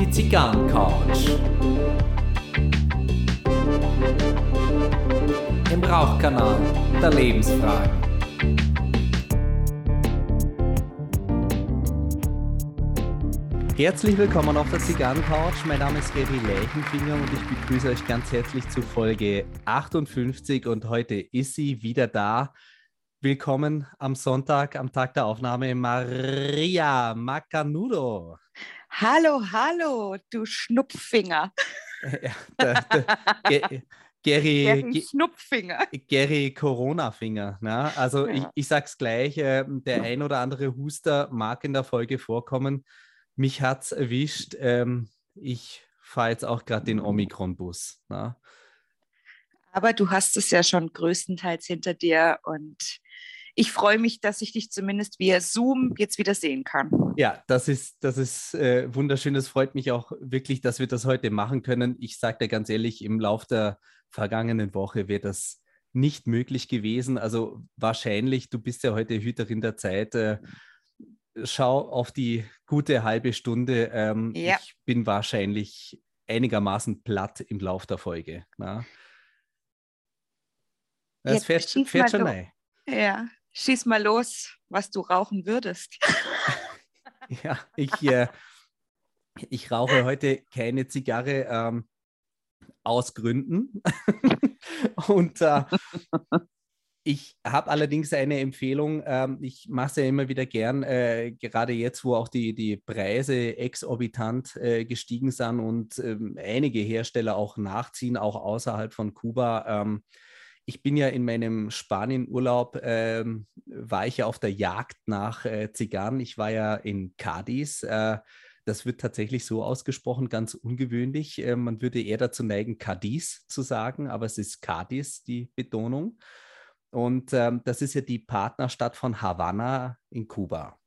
Die Zigarrencouch. Im Rauchkanal der Lebensfragen. Herzlich willkommen auf der Zigarrencouch. Mein Name ist Gary Leichenfinger und ich begrüße euch ganz herzlich zu Folge 58 und heute ist sie wieder da. Willkommen am Sonntag, am Tag der Aufnahme, Maria Macanudo. Hallo, hallo, du Schnupffinger. Ja, der, der, Gary, Gary Schnupffinger. Gary Corona-Finger. Ne? Also Ja. ich, ich sag's gleich, äh, der ein oder andere Huster mag in der Folge vorkommen. Mich hat's erwischt. Ähm, ich fahre jetzt auch gerade den Omikron-Bus. Ne? Aber du hast es ja schon größtenteils hinter dir und ich freue mich, dass ich dich zumindest via Zoom jetzt wieder sehen kann. Ja, das ist, das ist äh, wunderschön. Es freut mich auch wirklich, dass wir das heute machen können. Ich sage dir ganz ehrlich, im Lauf der vergangenen Woche wäre das nicht möglich gewesen. Also wahrscheinlich, du bist ja heute Hüterin der Zeit. Äh, schau auf die gute halbe Stunde. Ähm, Ja. Ich bin wahrscheinlich einigermaßen platt im Lauf der Folge. Na? Es Jetzt fährt, fährt schon rein. Ja, schieß mal los, was du rauchen würdest. Ja, ich, äh, ich rauche heute keine Zigarre ähm, aus Gründen. Und äh, ich habe allerdings eine Empfehlung. Ähm, ich mache es ja immer wieder gern, äh, gerade jetzt, wo auch die, die Preise exorbitant äh, gestiegen sind und ähm, einige Hersteller auch nachziehen, auch außerhalb von Kuba. Ähm, ich bin ja in meinem Spanien-Urlaub, ähm, war ich ja auf der Jagd nach äh, Zigarren. Ich war ja in Cadiz. Äh, das wird tatsächlich so ausgesprochen, ganz ungewöhnlich. Äh, man würde eher dazu neigen, Cadiz zu sagen, aber es ist Cadiz, die Betonung. Und ähm, das ist ja die Partnerstadt von Havanna in Kuba.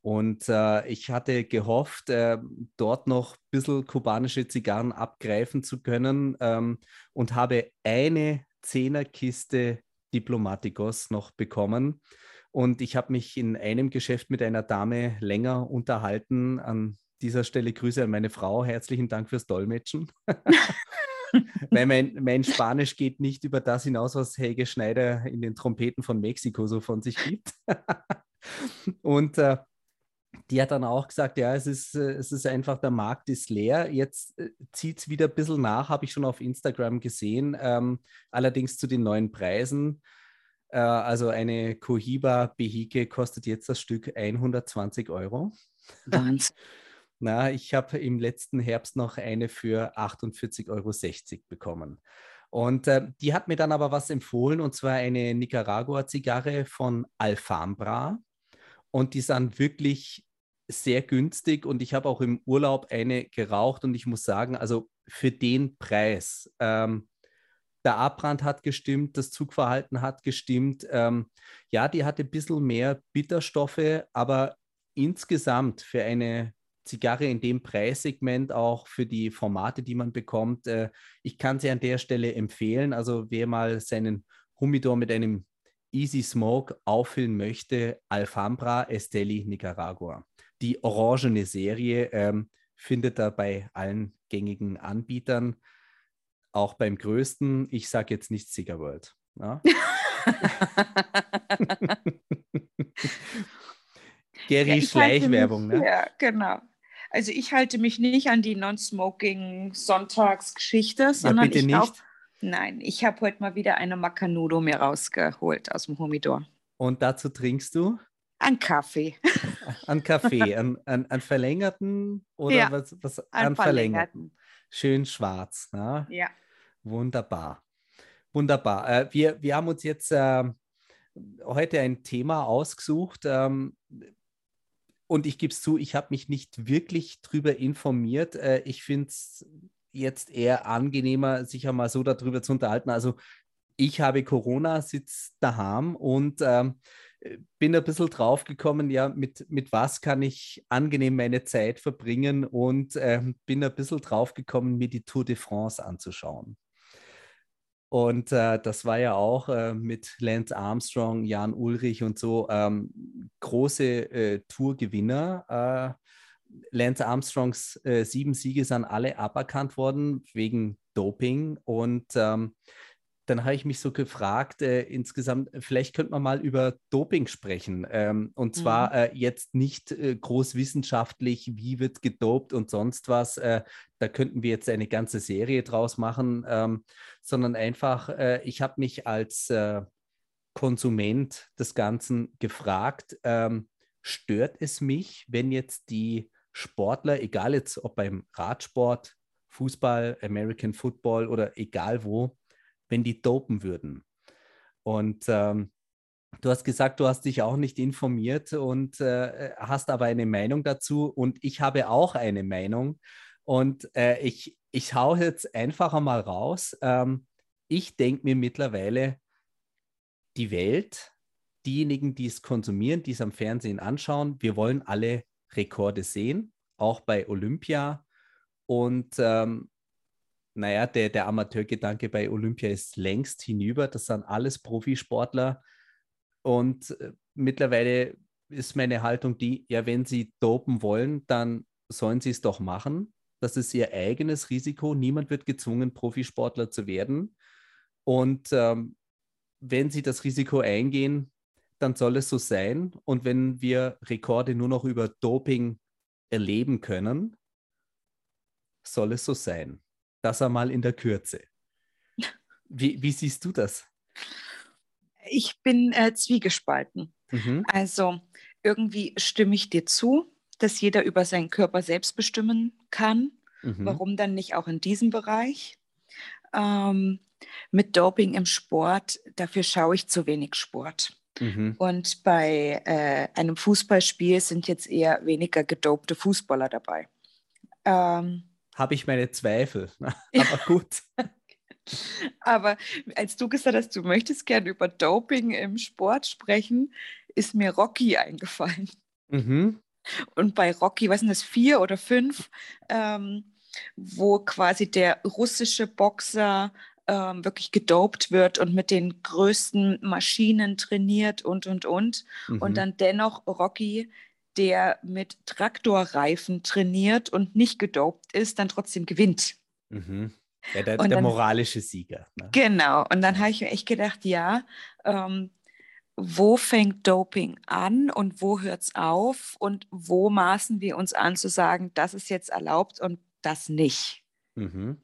Und äh, ich hatte gehofft, äh, dort noch ein bisschen kubanische Zigarren abgreifen zu können ähm, und habe eine Zehnerkiste Diplomaticos noch bekommen. Und ich habe mich in einem Geschäft mit einer Dame länger unterhalten. An dieser Stelle Grüße an meine Frau. Herzlichen Dank fürs Dolmetschen. Weil mein, mein Spanisch geht nicht über das hinaus, was Helge Schneider in den Trompeten von Mexiko so von sich gibt. Und äh, die hat dann auch gesagt, ja, es ist, äh, es ist einfach, der Markt ist leer. Jetzt äh, zieht es wieder ein bisschen nach, habe ich schon auf Instagram gesehen. Ähm, allerdings zu den neuen Preisen. Äh, also eine Cohiba Behike kostet jetzt das Stück 120 Euro. Wahnsinn. Na, ich habe im letzten Herbst noch eine für 48,60 Euro bekommen. Und äh, die hat mir dann aber was empfohlen, und zwar eine Nicaragua-Zigarre von Alfambra. Und die sind wirklich sehr günstig. Und ich habe auch im Urlaub eine geraucht. Und ich muss sagen, also für den Preis, ähm, der Abbrand hat gestimmt, das Zugverhalten hat gestimmt. Ähm, ja, die hatte ein bisschen mehr Bitterstoffe, aber insgesamt für eine Zigarre in dem Preissegment, auch für die Formate, die man bekommt, äh, ich kann sie an der Stelle empfehlen. Also wer mal seinen Humidor mit einem Easy Smoke auffüllen möchte, Alfambra Esteli Nicaragua. Die orangene Serie ähm, findet er bei allen gängigen Anbietern, auch beim größten. Ich sage jetzt nicht Cigar World. Ja? Gary Ja, Schleichwerbung, mich, ne? Ja, genau. Also ich halte mich nicht an die Non-Smoking-Sonntagsgeschichte, sondern bitte ich nicht. Nein, ich habe heute mal wieder eine Macanudo mir rausgeholt aus dem Humidor. Und dazu trinkst du Ein Kaffee. einen Kaffee, einen, einen, einen verlängerten oder Ja, was, was einen verlängerten? verlängerten. Schön schwarz. Ne? Ja. Wunderbar. Wunderbar. Äh, wir, wir haben uns jetzt äh, heute ein Thema ausgesucht. Ähm, und ich gebe es zu, ich habe mich nicht wirklich drüber informiert. Äh, ich finde es jetzt eher angenehmer, sich einmal so darüber zu unterhalten. Also ich habe Corona, sitze daheim und ähm, bin ein bisschen drauf gekommen, ja, mit, mit was kann ich angenehm meine Zeit verbringen und ähm, bin ein bisschen drauf gekommen, mir die Tour de France anzuschauen. Und äh, das war ja auch äh, mit Lance Armstrong, Jan Ulrich und so ähm, große äh, Tourgewinner. Lance Armstrongs äh, sieben Siege sind alle aberkannt worden wegen Doping. Und ähm, dann habe ich mich so gefragt, äh, insgesamt, vielleicht könnte man mal über Doping sprechen. Ähm, und zwar mhm. äh, jetzt nicht äh, groß wissenschaftlich, wie wird gedopt und sonst was. Äh, da könnten wir jetzt eine ganze Serie draus machen, ähm, sondern einfach, äh, ich habe mich als äh, Konsument des Ganzen gefragt, ähm, stört es mich, wenn jetzt die Sportler, egal jetzt ob beim Radsport, Fußball, American Football oder egal wo, wenn die dopen würden. Und ähm, du hast gesagt, du hast dich auch nicht informiert und äh, hast aber eine Meinung dazu. Und ich habe auch eine Meinung. Und äh, ich, ich hau jetzt einfach einmal raus. Ähm, ich denke mir mittlerweile, die Welt, diejenigen, die es konsumieren, die es am Fernsehen anschauen, wir wollen alle Rekorde sehen, auch bei Olympia. Und ähm, naja, der, der Amateurgedanke bei Olympia ist längst hinüber. Das sind alles Profisportler. Und äh, mittlerweile ist meine Haltung die, ja, wenn sie dopen wollen, dann sollen sie es doch machen. Das ist ihr eigenes Risiko. Niemand wird gezwungen, Profisportler zu werden. Und ähm, wenn sie das Risiko eingehen, dann soll es so sein. Und wenn wir Rekorde nur noch über Doping erleben können, soll es so sein. Das einmal in der Kürze. Wie, wie siehst du das? Ich bin äh, zwiegespalten. Mhm. Also irgendwie stimme ich dir zu, dass jeder über seinen Körper selbst bestimmen kann. Mhm. Warum dann nicht auch in diesem Bereich? Ähm, mit Doping im Sport, dafür schaue ich zu wenig Sport. Mhm. Und bei äh, einem Fußballspiel sind jetzt eher weniger gedopte Fußballer dabei. Ähm, habe ich meine Zweifel. Aber gut. Aber als du gesagt hast, du möchtest gerne über Doping im Sport sprechen, ist mir Rocky eingefallen. Mhm. Und bei Rocky, was sind das, vier oder fünf, ähm, wo quasi der russische Boxer ähm, wirklich gedopt wird und mit den größten Maschinen trainiert und, und, und. Mhm. Und dann dennoch Rocky der mit Traktorreifen trainiert und nicht gedopt ist, dann trotzdem gewinnt. Mhm. Ja, der, der dann, moralische Sieger. Ne? Genau. Und dann habe ich mir echt gedacht, ja, ähm, wo fängt Doping an und wo hört es auf und wo maßen wir uns an zu sagen, das ist jetzt erlaubt und das nicht. Mhm.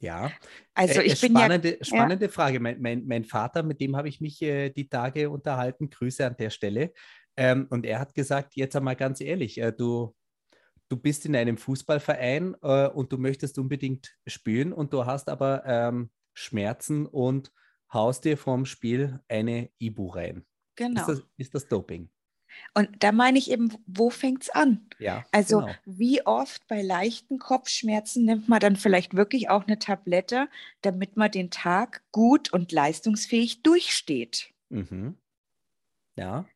Ja, also äh, ich äh, spannende, ja, spannende ja. Frage. Mein, mein, mein, Vater, mit dem habe ich mich äh, die Tage unterhalten, Grüße an der Stelle. Ähm, und er hat gesagt, jetzt einmal ganz ehrlich, äh, du, du bist in einem Fußballverein äh, und du möchtest unbedingt spielen und du hast aber ähm, Schmerzen und haust dir vorm Spiel eine Ibu rein. Genau. Ist das, ist das Doping? Und da meine ich eben, wo fängt es an? Ja, also genau. wie oft bei leichten Kopfschmerzen nimmt man dann vielleicht wirklich auch eine Tablette, damit man den Tag gut und leistungsfähig durchsteht. Mhm. Ja.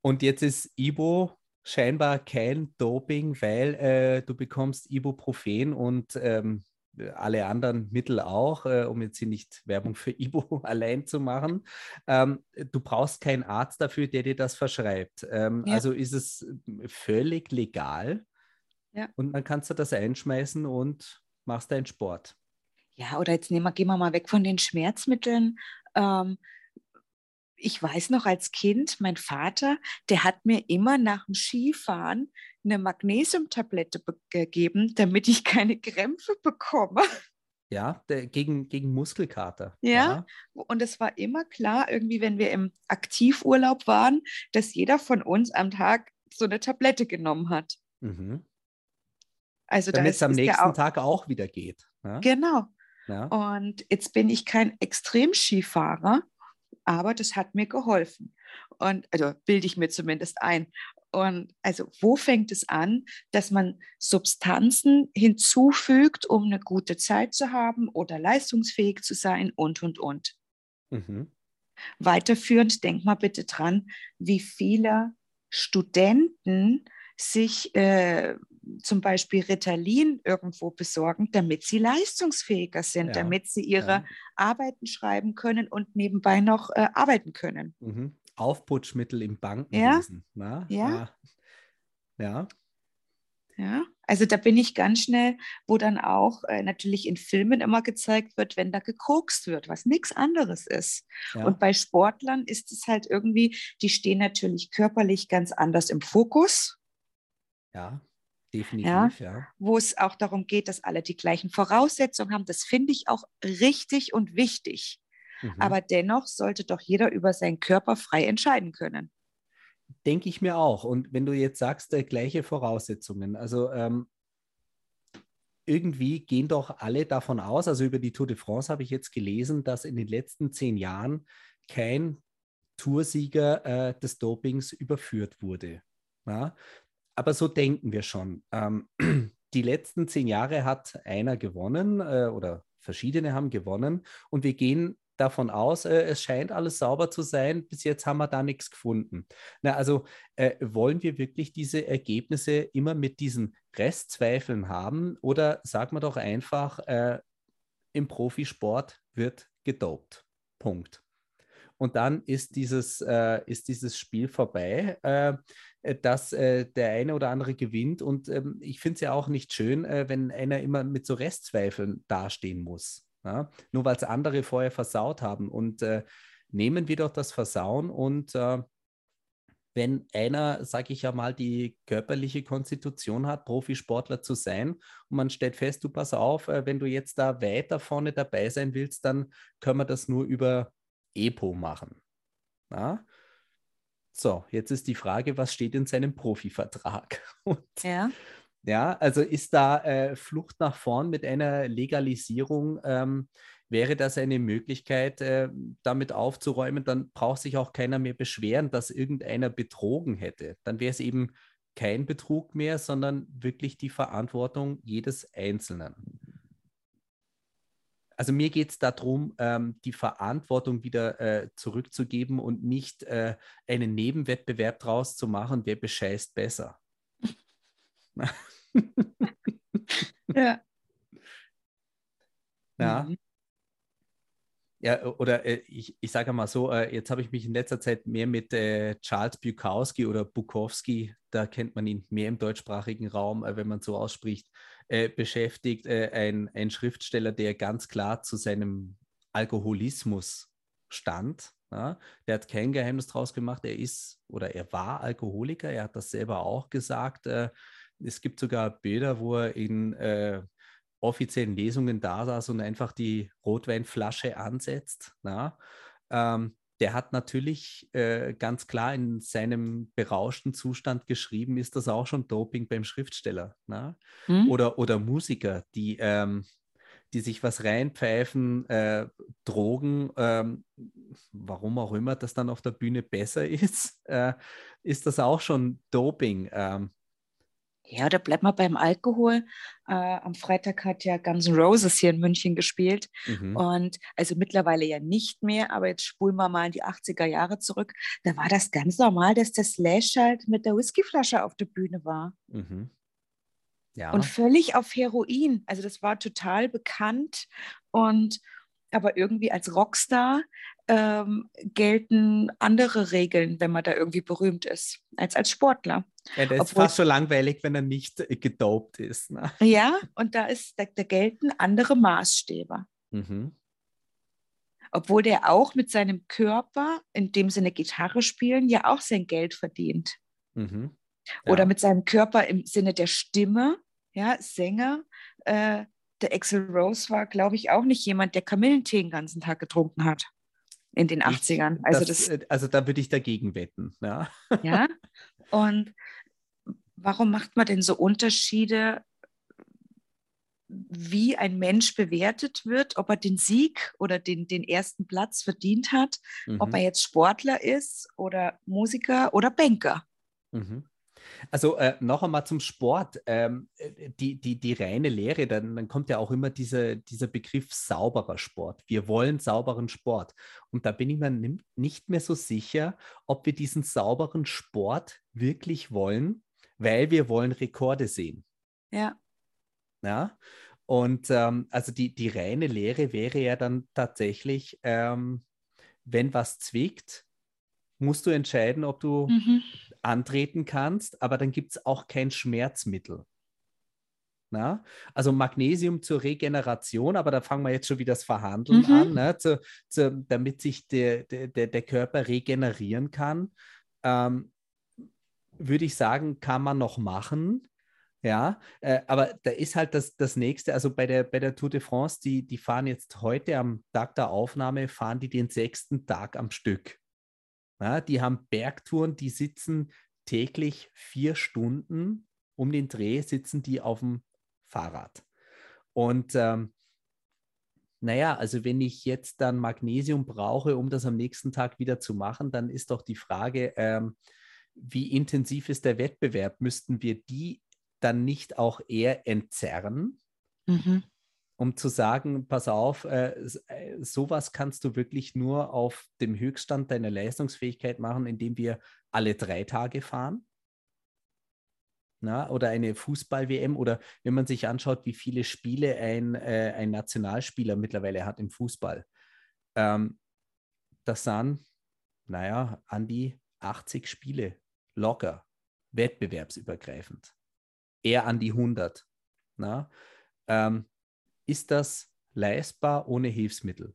Und jetzt ist Ibo scheinbar kein Doping, weil äh, du bekommst Ibuprofen und ähm, alle anderen Mittel auch, äh, um jetzt hier nicht Werbung für Ibo allein zu machen. Ähm, du brauchst keinen Arzt dafür, der dir das verschreibt. Ähm, ja. Also ist es völlig legal ja. und dann kannst du das einschmeißen und machst deinen Sport. Ja, oder jetzt nehmen wir, gehen wir mal weg von den Schmerzmitteln. Ähm, ich weiß noch als Kind, mein Vater, der hat mir immer nach dem Skifahren eine Magnesiumtablette gegeben, damit ich keine Krämpfe bekomme. Ja, der, gegen, gegen Muskelkater. Ja, ja, und es war immer klar, irgendwie, wenn wir im Aktivurlaub waren, dass jeder von uns am Tag so eine Tablette genommen hat. Mhm. Also Damit es am nächsten auch, Tag auch wieder geht. Ja? Genau. Ja. Und jetzt bin ich kein Extremskifahrer, aber das hat mir geholfen. Und also bilde ich mir zumindest ein. Und also wo fängt es an, dass man Substanzen hinzufügt, um eine gute Zeit zu haben oder leistungsfähig zu sein und, und, und. Mhm. Weiterführend, denk mal bitte dran, wie viele Studenten sich äh, zum Beispiel Ritalin irgendwo besorgen, damit sie leistungsfähiger sind, ja. damit sie ihre ja. Arbeiten schreiben können und nebenbei noch äh, arbeiten können. Mhm. Aufputschmittel im Bankenwesen. Ja. ja. Ja. Ja, also da bin ich ganz schnell, wo dann auch äh, natürlich in Filmen immer gezeigt wird, wenn da gekokst wird, was nichts anderes ist. Ja. Und bei Sportlern ist es halt irgendwie, die stehen natürlich körperlich ganz anders im Fokus. Ja, definitiv, ja. ja. Wo es auch darum geht, dass alle die gleichen Voraussetzungen haben. Das finde ich auch richtig und wichtig. Mhm. Aber dennoch sollte doch jeder über seinen Körper frei entscheiden können. Denke ich mir auch. Und wenn du jetzt sagst, äh, gleiche Voraussetzungen, also ähm, irgendwie gehen doch alle davon aus, also über die Tour de France habe ich jetzt gelesen, dass in den letzten zehn Jahren kein Toursieger äh, des Dopings überführt wurde. Ja? Aber so denken wir schon. Ähm, die letzten zehn Jahre hat einer gewonnen äh, oder verschiedene haben gewonnen und wir gehen davon aus, äh, es scheint alles sauber zu sein. Bis jetzt haben wir da nichts gefunden. Na, also äh, wollen wir wirklich diese Ergebnisse immer mit diesen Restzweifeln haben oder sagen wir doch einfach, äh, im Profisport wird gedopt. Punkt. Und dann ist dieses, äh, ist dieses Spiel vorbei, äh, dass äh, der eine oder andere gewinnt. Und ähm, ich finde es ja auch nicht schön, wenn einer immer mit so Restzweifeln dastehen muss. Ja? Nur weil es andere vorher versaut haben. Und äh, nehmen wir doch das Versauen und äh, wenn einer, sage ich ja mal, die körperliche Konstitution hat, Profisportler zu sein und man stellt fest, du pass auf, äh, wenn du jetzt da weiter vorne dabei sein willst, dann können wir das nur über EPO machen. Ja? So, jetzt ist die Frage, was steht in seinem Profivertrag? Und ja. Ja, also ist da äh, Flucht nach vorn mit einer Legalisierung, ähm, wäre das eine Möglichkeit, äh, damit aufzuräumen, dann braucht sich auch keiner mehr beschweren, dass irgendeiner betrogen hätte. Dann wäre es eben kein Betrug mehr, sondern wirklich die Verantwortung jedes Einzelnen. Also mir geht es darum, ähm, die Verantwortung wieder äh, zurückzugeben und nicht äh, einen Nebenwettbewerb draus zu machen, wer bescheißt besser. Ja. Ja. Mhm. Ja, oder äh, ich, ich sage mal so, äh, jetzt habe ich mich in letzter Zeit mehr mit äh, Charles Bukowski oder Bukowski, da kennt man ihn mehr im deutschsprachigen Raum, äh, wenn man so ausspricht, äh, beschäftigt. Äh, ein, ein Schriftsteller, der ganz klar zu seinem Alkoholismus stand. Ja? Der hat kein Geheimnis draus gemacht, er ist oder er war Alkoholiker, er hat das selber auch gesagt es gibt sogar Bilder, wo er in äh, offiziellen Lesungen da saß und einfach die Rotweinflasche ansetzt. Na? Ähm, der hat natürlich äh, ganz klar in seinem berauschten Zustand geschrieben, ist das auch schon Doping beim Schriftsteller. Hm? Oder, oder Musiker, die, ähm, die sich was reinpfeifen, äh, Drogen, ähm, warum auch immer das dann auf der Bühne besser ist, äh, ist das auch schon Doping. Ähm, ja, da bleibt mal beim Alkohol. Äh, am Freitag hat ja Guns N' Roses hier in München gespielt. Mhm. Und also mittlerweile ja nicht mehr, aber jetzt spulen wir mal in die 80er Jahre zurück. Da war das ganz normal, dass der Slash halt mit der Whiskyflasche auf der Bühne war. Mhm. Ja. Und völlig auf Heroin. Also das war total bekannt. Und aber irgendwie als Rockstar ähm, gelten andere Regeln, wenn man da irgendwie berühmt ist, als als Sportler. Ja, der ist Obwohl, fast so langweilig, wenn er nicht äh, gedopt ist. Ne? Ja, und da, ist, da, da gelten andere Maßstäbe. Mhm. Obwohl der auch mit seinem Körper, in dem Sinne Gitarre spielen, ja auch sein Geld verdient. Mhm. Ja. Oder mit seinem Körper im Sinne der Stimme, ja, Sänger. Äh, der Axel Rose war, glaube ich, auch nicht jemand, der Kamillentee den ganzen Tag getrunken hat in den 80ern. Also, das, das, äh, also da würde ich dagegen wetten. Ja. ja. Und warum macht man denn so Unterschiede, wie ein Mensch bewertet wird, ob er den Sieg oder den, den ersten Platz verdient hat, mhm. ob er jetzt Sportler ist oder Musiker oder Banker? Mhm. Also äh, noch einmal zum Sport. Ähm, äh, die, die, die reine Lehre, dann, dann kommt ja auch immer diese, dieser Begriff sauberer Sport. Wir wollen sauberen Sport. Und da bin ich mir nicht mehr so sicher, ob wir diesen sauberen Sport wirklich wollen, weil wir wollen Rekorde sehen. Ja. Ja. Und ähm, also die, die reine Lehre wäre ja dann tatsächlich, ähm, wenn was zwickt, musst du entscheiden, ob du mhm. Antreten kannst, aber dann gibt es auch kein Schmerzmittel. Na? Also Magnesium zur Regeneration, aber da fangen wir jetzt schon wieder das Verhandeln mhm. an, ne? zu, zu, damit sich der, der, der Körper regenerieren kann. Ähm, würde ich sagen, kann man noch machen. Ja, äh, aber da ist halt das, das nächste, also bei der, bei der Tour de France, die, die fahren jetzt heute am Tag der Aufnahme, fahren die den sechsten Tag am Stück. Ja, die haben Bergtouren, die sitzen täglich vier Stunden um den Dreh, sitzen die auf dem Fahrrad. Und ähm, naja, also wenn ich jetzt dann Magnesium brauche, um das am nächsten Tag wieder zu machen, dann ist doch die Frage, ähm, wie intensiv ist der Wettbewerb? Müssten wir die dann nicht auch eher entzerren, mhm. Um zu sagen, pass auf, äh, äh, sowas kannst du wirklich nur auf dem Höchststand deiner Leistungsfähigkeit machen, indem wir alle drei Tage fahren? Na, oder eine Fußball-WM oder wenn man sich anschaut, wie viele Spiele ein, äh, ein Nationalspieler mittlerweile hat im Fußball. Ähm, das sind, naja, an die 80 Spiele locker, wettbewerbsübergreifend eher an die 100. Na? Ähm, ist das leistbar ohne Hilfsmittel?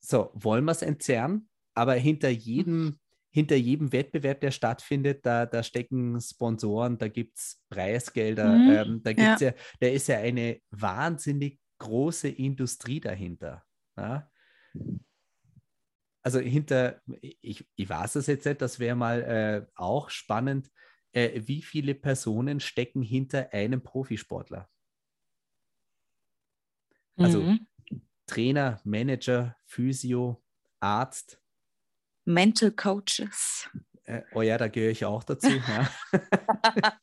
So, wollen wir es entzerren? Aber hinter jedem, hinter jedem Wettbewerb, der stattfindet, da, da stecken Sponsoren, da gibt es Preisgelder, mhm, ähm, da gibt's ja. ja, da ist ja eine wahnsinnig große Industrie dahinter. Ja? also hinter, ich, ich weiß es jetzt nicht, das wäre mal äh, auch spannend, äh, wie viele Personen stecken hinter einem Profisportler? Also mhm. Trainer, Manager, Physio, Arzt. Mental Coaches. Äh, oh ja, da gehöre ich auch dazu. ja,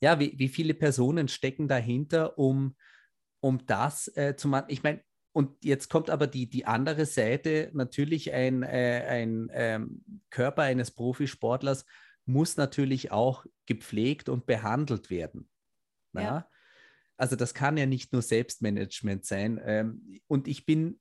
ja wie, wie viele Personen stecken dahinter, um, um das äh, zu machen? Ich meine, und jetzt kommt aber die, die andere Seite, natürlich ein, äh, ein ähm, Körper eines Profisportlers muss natürlich auch gepflegt und behandelt werden. Ja. Also das kann ja nicht nur Selbstmanagement sein. Ähm, und ich bin,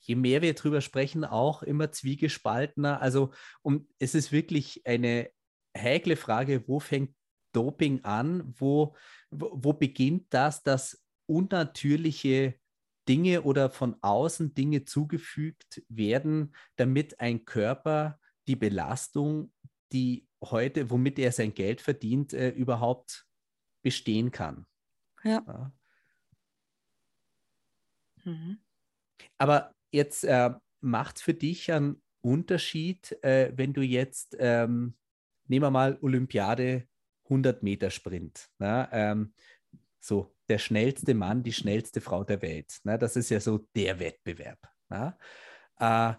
je mehr wir darüber sprechen, auch immer zwiegespaltener. Also um, es ist wirklich eine heikle Frage, wo fängt Doping an? Wo, wo, beginnt das, das unnatürliche Dinge oder von außen Dinge zugefügt werden, damit ein Körper die Belastung, die heute, womit er sein Geld verdient, äh, überhaupt bestehen kann. Ja. ja. Mhm. Aber jetzt äh, macht für dich einen Unterschied, äh, wenn du jetzt, ähm, nehmen wir mal Olympiade 100 Meter Sprint. Na, ähm, so der schnellste Mann, die schnellste Frau der Welt. Ne? Das ist ja so der Wettbewerb. Ne? Äh,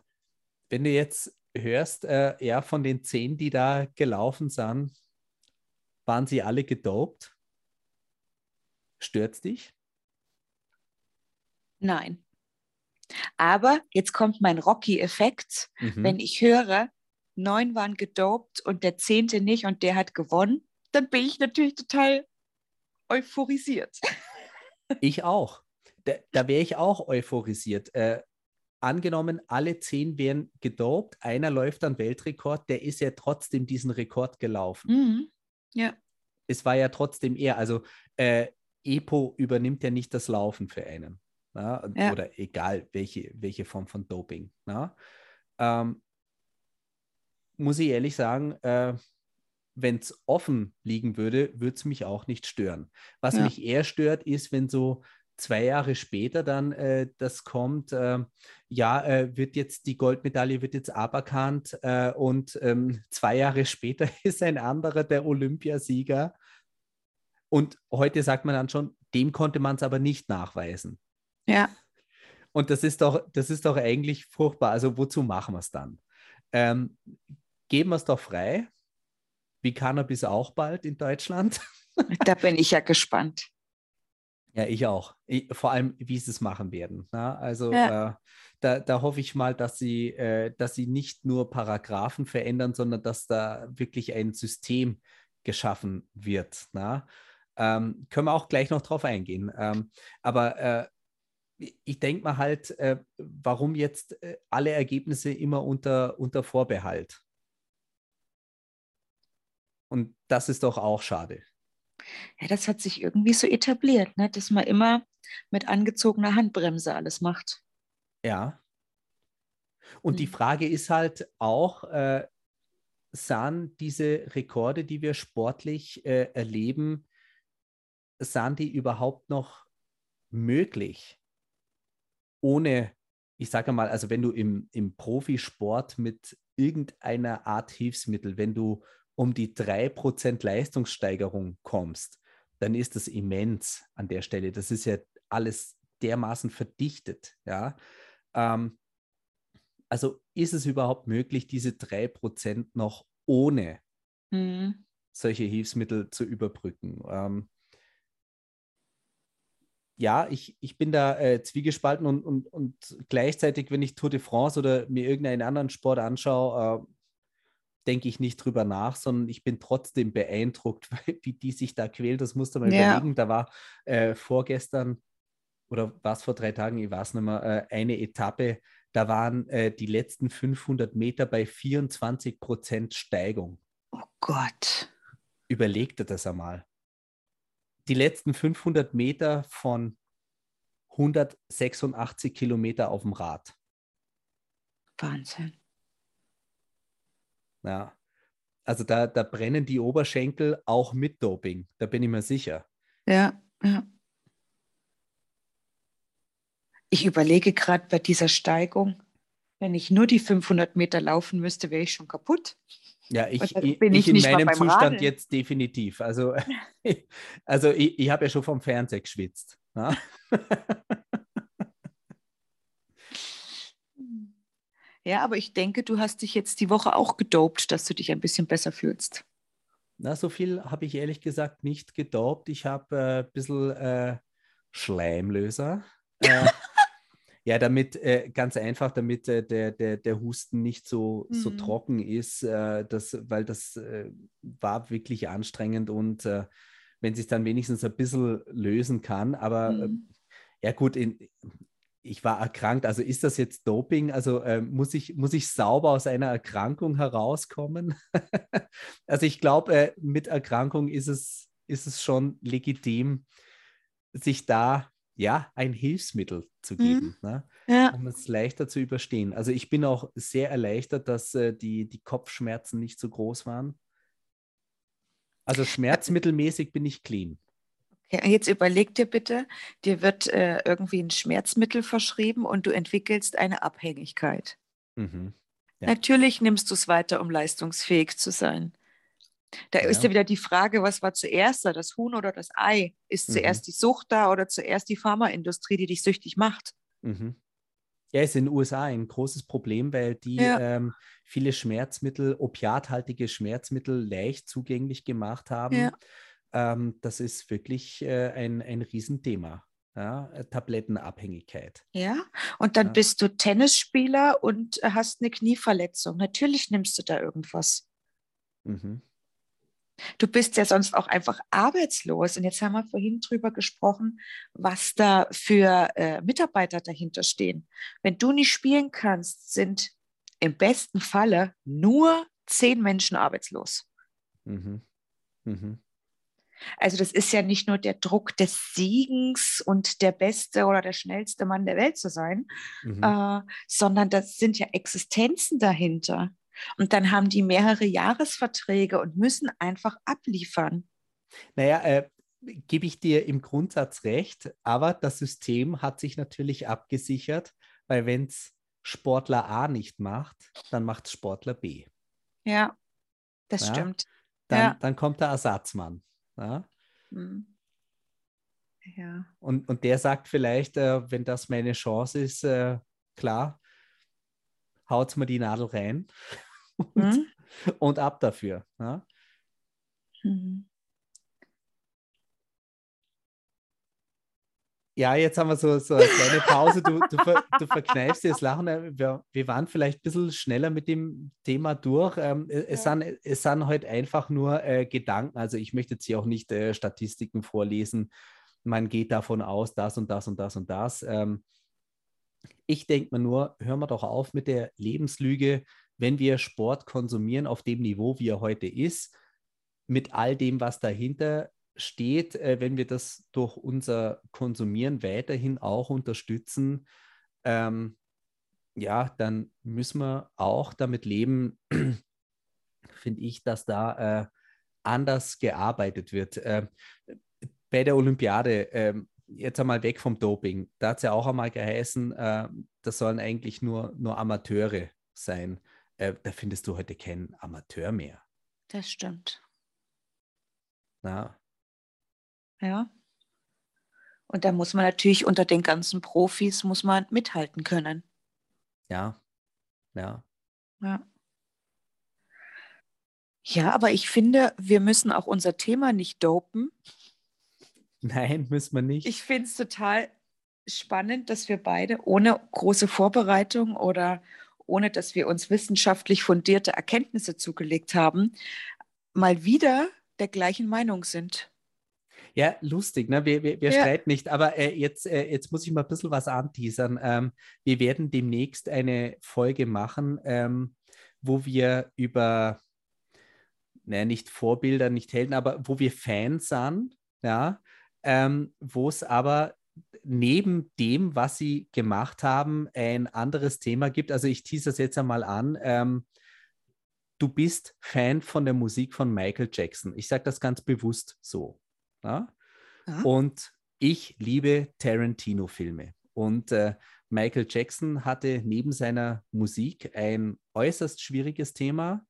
wenn du jetzt hörst, äh, ja, von den zehn, die da gelaufen sind, waren sie alle gedopt? Stört's dich? Nein. Aber jetzt kommt mein Rocky-Effekt. Mhm. Wenn ich höre, neun waren gedopt und der zehnte nicht und der hat gewonnen, dann bin ich natürlich total euphorisiert. Ich auch. Da, da wäre ich auch euphorisiert. Äh, angenommen, alle zehn wären gedopt, einer läuft dann Weltrekord, der ist ja trotzdem diesen Rekord gelaufen. Mhm. Ja. Es war ja trotzdem er. Also äh, EPO übernimmt ja nicht das Laufen für einen. Na? Ja. Oder egal, welche, welche Form von Doping. Ähm, muss ich ehrlich sagen, äh, wenn es offen liegen würde, würde es mich auch nicht stören. Was ja. mich eher stört, ist, wenn so zwei Jahre später dann äh, das kommt, äh, ja, äh, wird jetzt die Goldmedaille wird jetzt aberkannt äh, und ähm, zwei Jahre später ist ein anderer der Olympiasieger. Und heute sagt man dann schon, dem konnte man es aber nicht nachweisen. Ja. Und das ist doch, das ist doch eigentlich furchtbar. Also wozu machen wir es dann? Ähm, geben wir es doch frei, wie Cannabis auch bald in Deutschland. Da bin ich ja gespannt. Ja, ich auch. Ich, vor allem, wie sie es machen werden. Na? Ne? Also ja. äh, da, da hoffe ich mal, dass sie, äh, dass sie nicht nur Paragraphen verändern, sondern dass da wirklich ein System geschaffen wird. Na? Ne? Ähm, können wir auch gleich noch drauf eingehen. Ähm, aber äh, ich denke mal halt, äh, warum jetzt äh, alle Ergebnisse immer unter, unter Vorbehalt? Und das ist doch auch schade. Ja, das hat sich irgendwie so etabliert, ne? dass man immer mit angezogener Handbremse alles macht. Ja. Und hm. die Frage ist halt auch, äh, sahen diese Rekorde, die wir sportlich äh, erleben, sahen die überhaupt noch möglich? Ohne, ich sage mal, also wenn du im, im Profisport mit irgendeiner Art Hilfsmittel, wenn du um die 3% Leistungssteigerung kommst, dann ist das immens an der Stelle. Das ist ja alles dermaßen verdichtet. Ja? Ähm, also ist es überhaupt möglich, diese 3% noch ohne mhm. solche Hilfsmittel zu überbrücken? Ähm, ja, ich, ich bin da äh, zwiegespalten und, und, und gleichzeitig, wenn ich Tour de France oder mir irgendeinen anderen Sport anschaue, äh, denke ich nicht drüber nach, sondern ich bin trotzdem beeindruckt, wie die sich da quält. Das musste man ja. überlegen. Da war äh, vorgestern oder war es vor drei Tagen, ich weiß nicht mehr, äh, eine Etappe, da waren äh, die letzten 500 Meter bei 24 Prozent Steigung. Oh Gott. Überleg dir das einmal. Die letzten 500 Meter von 186 Kilometer auf dem Rad. Wahnsinn. Ja. Also da, da brennen die Oberschenkel auch mit Doping, da bin ich mir sicher. Ja, ja. Ich überlege gerade bei dieser Steigung, wenn ich nur die 500 Meter laufen müsste, wäre ich schon kaputt. Ja, ich, ich, ich in meinem Zustand Radeln. jetzt definitiv. Also, also ich, ich habe ja schon vom Fernseher geschwitzt. Ja? Ja, aber ich denke, du hast dich jetzt die Woche auch gedopt, dass du dich ein bisschen besser fühlst. Na, so viel habe ich ehrlich gesagt nicht gedopt. Ich habe äh, ein bisschen äh, Schleimlöser. Äh, ja, damit, äh, ganz einfach, damit äh, der, der, der Husten nicht so, mhm. so trocken ist, äh, das, weil das war wirklich anstrengend und wenn sich dann wenigstens ein bisschen lösen kann, aber mhm. ja gut, in, ich war erkrankt. Also ist das jetzt Doping? Also äh, muss, ich, muss ich sauber aus einer Erkrankung herauskommen? also ich glaube, äh, mit Erkrankung ist es, ist es schon legitim, sich da ja ein Hilfsmittel zu geben, mhm. ne? ja. um es leichter zu überstehen. Also ich bin auch sehr erleichtert, dass äh, die, die Kopfschmerzen nicht so groß waren. Also schmerzmittelmäßig bin ich clean. Ja, jetzt überleg dir bitte, dir wird äh, irgendwie ein Schmerzmittel verschrieben und du entwickelst eine Abhängigkeit. Mhm. Ja. Natürlich nimmst du es weiter, um leistungsfähig zu sein. Da ja. ist ja wieder die Frage, was war zuerst da, das Huhn oder das Ei? Ist mhm. zuerst die Sucht da oder zuerst die Pharmaindustrie, die dich süchtig macht? Mhm. Ja, ist in den USA ein großes Problem, weil die ja. ähm, viele Schmerzmittel, opiathaltige Schmerzmittel leicht zugänglich gemacht haben. Ja ähm, das ist wirklich äh, ein, ein Riesenthema. Ja, äh, Tablettenabhängigkeit. Ja, und dann ja. bist du Tennisspieler und hast eine Knieverletzung. Natürlich nimmst du da irgendwas. Mhm. Du bist ja sonst auch einfach arbeitslos. Und jetzt haben wir vorhin drüber gesprochen, was da für äh, Mitarbeiter dahinter stehen. Wenn du nicht spielen kannst, sind im besten Falle nur zehn Menschen arbeitslos. Mhm. Mhm. Also das ist ja nicht nur der Druck des Siegens und der beste oder der schnellste Mann der Welt zu sein, mhm. äh, sondern das sind ja Existenzen dahinter. Und dann haben die mehrere Jahresverträge und müssen einfach abliefern. Naja, äh, gebe ich dir im Grundsatz recht, aber das System hat sich natürlich abgesichert, weil wenn es Sportler A nicht macht, dann macht Sportler B. Ja, das ja? stimmt. Dann, ja. dann kommt der Ersatzmann. Ja? Mhm. ja. Und, und der sagt vielleicht, äh, wenn das meine Chance ist, äh, klar, haut mir die Nadel rein und, mhm. und ab dafür. Ja? Mhm. Ja, jetzt haben wir so, so eine kleine Pause. Du, du, ver, du verkneifst dir das Lachen. Wir, wir, waren vielleicht ein bisschen schneller mit dem Thema durch. Ähm, es, ja. sind, es sind heute einfach nur äh, Gedanken. Also ich möchte jetzt hier auch nicht äh, Statistiken vorlesen. Man geht davon aus, das und das und das und das. Ähm, ich denke mir nur, hören wir doch auf mit der Lebenslüge, wenn wir Sport konsumieren auf dem Niveau, wie er heute ist, mit all dem, was dahinter steht, äh, wenn wir das durch unser Konsumieren weiterhin auch unterstützen, ähm, ja, dann müssen wir auch damit leben, finde ich, dass da äh, anders gearbeitet wird. Äh, bei der Olympiade, äh, jetzt einmal weg vom Doping, da hat es ja auch einmal geheißen, äh, das sollen eigentlich nur, nur Amateure sein. Äh, da findest du heute keinen Amateur mehr. Das stimmt. Na, ja. Und da muss man natürlich unter den ganzen Profis muss man mithalten können. Ja, ja. Ja. Ja, aber ich finde, wir müssen auch unser Thema nicht dopen. Nein, müssen wir nicht. Ich finde es total spannend, dass wir beide ohne große Vorbereitung oder ohne dass wir uns wissenschaftlich fundierte Erkenntnisse zugelegt haben, mal wieder der gleichen Meinung sind. Ja, lustig, ne? Wir, wir, wir ja. streiten nicht, aber äh, jetzt, äh, jetzt muss ich mal ein bisschen was anteasern. Ähm, wir werden demnächst eine Folge machen, ähm, wo wir über, naja, nicht Vorbilder, nicht Helden, aber wo wir Fans sind, ja, ähm, wo es aber neben dem, was sie gemacht haben, ein anderes Thema gibt. Also ich tease das jetzt einmal an. Ähm, du bist Fan von der Musik von Michael Jackson. Ich sage das ganz bewusst so. Ja? Und ich liebe Tarantino-Filme. Und äh, Michael Jackson hatte neben seiner Musik ein äußerst schwieriges Thema.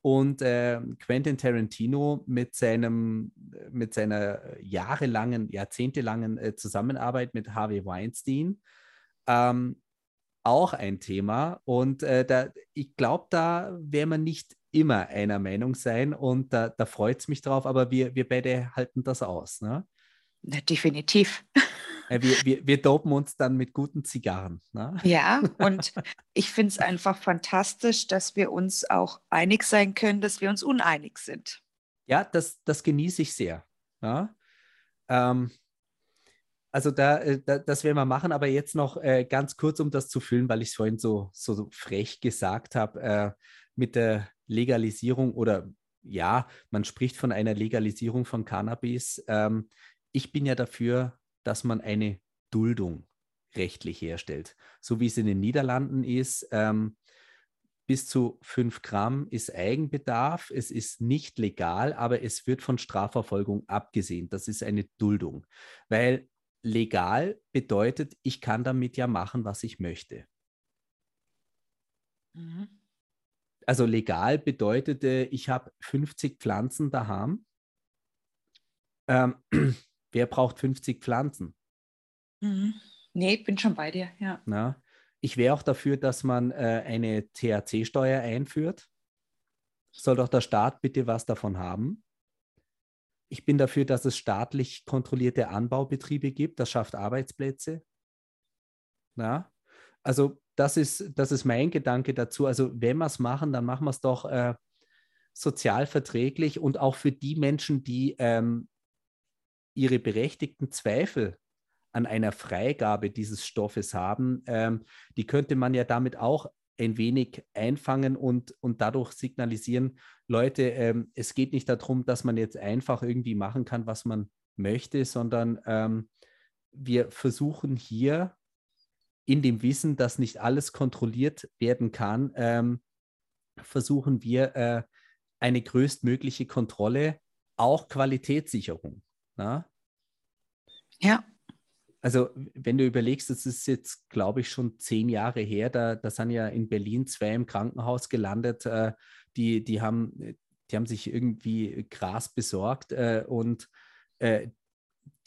Und äh, Quentin Tarantino mit, seinem, mit seiner jahrelangen, jahrzehntelangen äh, Zusammenarbeit mit Harvey Weinstein ähm, auch ein Thema. Und äh, da, ich glaube, da wäre man nicht immer einer Meinung sein und da, da freut es mich drauf, aber wir, wir beide halten das aus. Ne? Na, definitiv. Wir, wir, wir dopen uns dann mit guten Zigarren. Ne? Ja, und ich finde es einfach fantastisch, dass wir uns auch einig sein können, dass wir uns uneinig sind. Ja, das, das genieße ich sehr. Ja? Ähm, also da, äh, da, das werden wir machen, aber jetzt noch äh, ganz kurz, um das zu füllen, weil ich es vorhin so, so frech gesagt habe, äh, mit der Legalisierung oder ja, man spricht von einer Legalisierung von Cannabis. Ähm, ich bin ja dafür, dass man eine Duldung rechtlich herstellt. So wie es in den Niederlanden ist, ähm, bis zu 5 Gramm ist Eigenbedarf. Es ist nicht legal, aber es wird von Strafverfolgung abgesehen. Das ist eine Duldung, weil legal bedeutet, ich kann damit ja machen, was ich möchte. Mhm also legal bedeutete, ich habe 50 Pflanzen daheim. Ähm, wer braucht 50 Pflanzen? Mhm. Nee, ich bin schon bei dir, ja. Na, ich wäre auch dafür, dass man äh, eine THC-Steuer einführt. Soll doch der Staat bitte was davon haben? Ich bin dafür, dass es staatlich kontrollierte Anbaubetriebe gibt. Das schafft Arbeitsplätze. Na? Also das ist, das ist mein Gedanke dazu. Also wenn wir es machen, dann machen wir es doch äh, sozial verträglich und auch für die Menschen, die ähm, ihre berechtigten Zweifel an einer Freigabe dieses Stoffes haben, ähm, die könnte man ja damit auch ein wenig einfangen und, und dadurch signalisieren, Leute, ähm, es geht nicht darum, dass man jetzt einfach irgendwie machen kann, was man möchte, sondern ähm, wir versuchen hier in dem Wissen, dass nicht alles kontrolliert werden kann, ähm, versuchen wir äh, eine größtmögliche Kontrolle, auch Qualitätssicherung. Na? Ja. Also, wenn du überlegst, das ist jetzt, glaube ich, schon zehn Jahre her, da, da sind ja in Berlin zwei im Krankenhaus gelandet, äh, die, die, haben, die haben sich irgendwie Gras besorgt äh, und äh,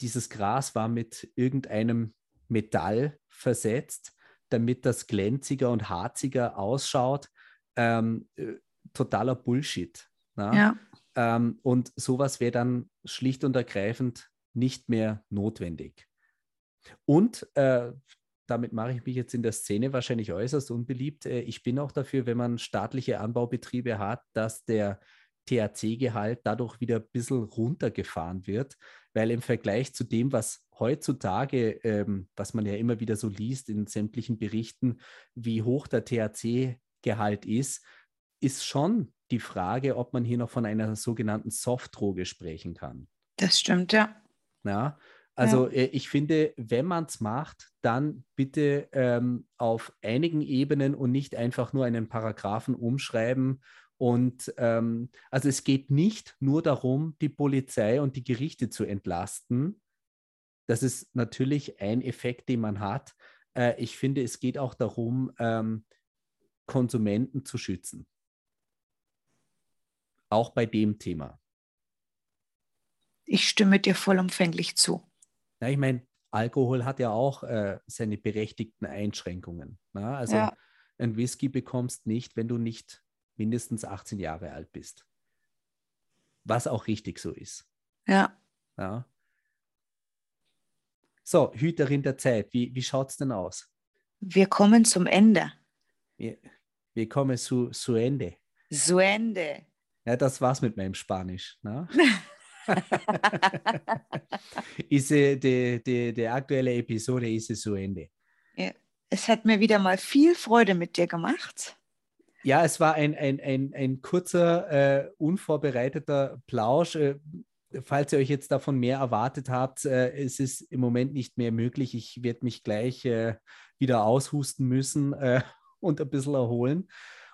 dieses Gras war mit irgendeinem Metall versetzt, damit das glänziger und harziger ausschaut. Ähm, äh, totaler Bullshit. Na? Ja. Ähm, und sowas wäre dann schlicht und ergreifend nicht mehr notwendig. und äh, damit mache ich mich jetzt in der Szene wahrscheinlich äußerst unbeliebt. Äh, ich bin auch dafür, wenn man staatliche Anbaubetriebe hat, dass der THC-Gehalt dadurch wieder ein bisschen runtergefahren wird, weil im Vergleich zu dem, was heutzutage, ähm, was man ja immer wieder so liest in sämtlichen Berichten, wie hoch der THC-Gehalt ist, ist schon die Frage, ob man hier noch von einer sogenannten Softdroge sprechen kann. Das stimmt, ja. Ja, also ja. Äh, ich finde, wenn man es macht, dann bitte ähm, auf einigen Ebenen und nicht einfach nur einen Paragraphen umschreiben. Und ähm, also es geht nicht nur darum, die Polizei und die Gerichte zu entlasten. Das ist natürlich ein Effekt, den man hat. Äh, ich finde, es geht auch darum, ähm, Konsumenten zu schützen. Auch bei dem Thema. Ich stimme dir vollumfänglich zu. Na, ich meine, Alkohol hat ja auch äh, seine berechtigten Einschränkungen. Na? Also ja. ein Whisky bekommst nicht, wenn du nicht mindestens 18 Jahre alt bist. Was auch richtig so ist. Ja. ja. So, Hüterin der Zeit, wie, wie schaut es denn aus? Wir kommen zum Ende. Wir, wir kommen zu, zu Ende. Zu Ende. Ja, das war's mit meinem Spanisch. Ne? ist die, die, die aktuelle Episode ist es zu Ende. Ja, es hat mir wieder mal viel Freude mit dir gemacht. Ja, es war ein, ein, ein, ein kurzer, äh, unvorbereiteter Plausch. Äh, falls ihr euch jetzt davon mehr erwartet habt, äh, es ist im Moment nicht mehr möglich. Ich werde mich gleich äh, wieder aushusten müssen äh, und ein bisschen erholen.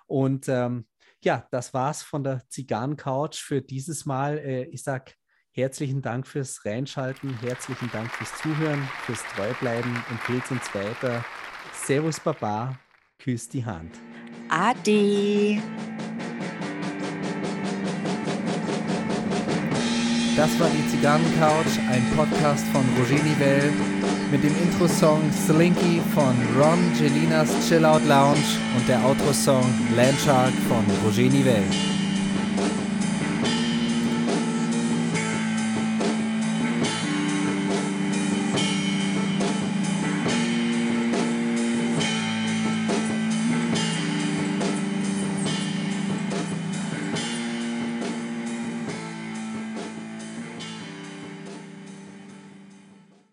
Und ähm, ja, das war's von der Zigarrencouch für dieses Mal. Äh, ich sage herzlichen Dank fürs Reinschalten, herzlichen Dank fürs Zuhören, fürs Treubleiben. Empfehlt uns weiter. Servus Baba, küsst die Hand. Ade. Das war die Zigarrencouch, ein Podcast von Roger Nivelle mit dem Intro-Song Slinky von Ron Gelinas Chill Out Lounge und der Outro-Song Landshark von Roger Nivelle.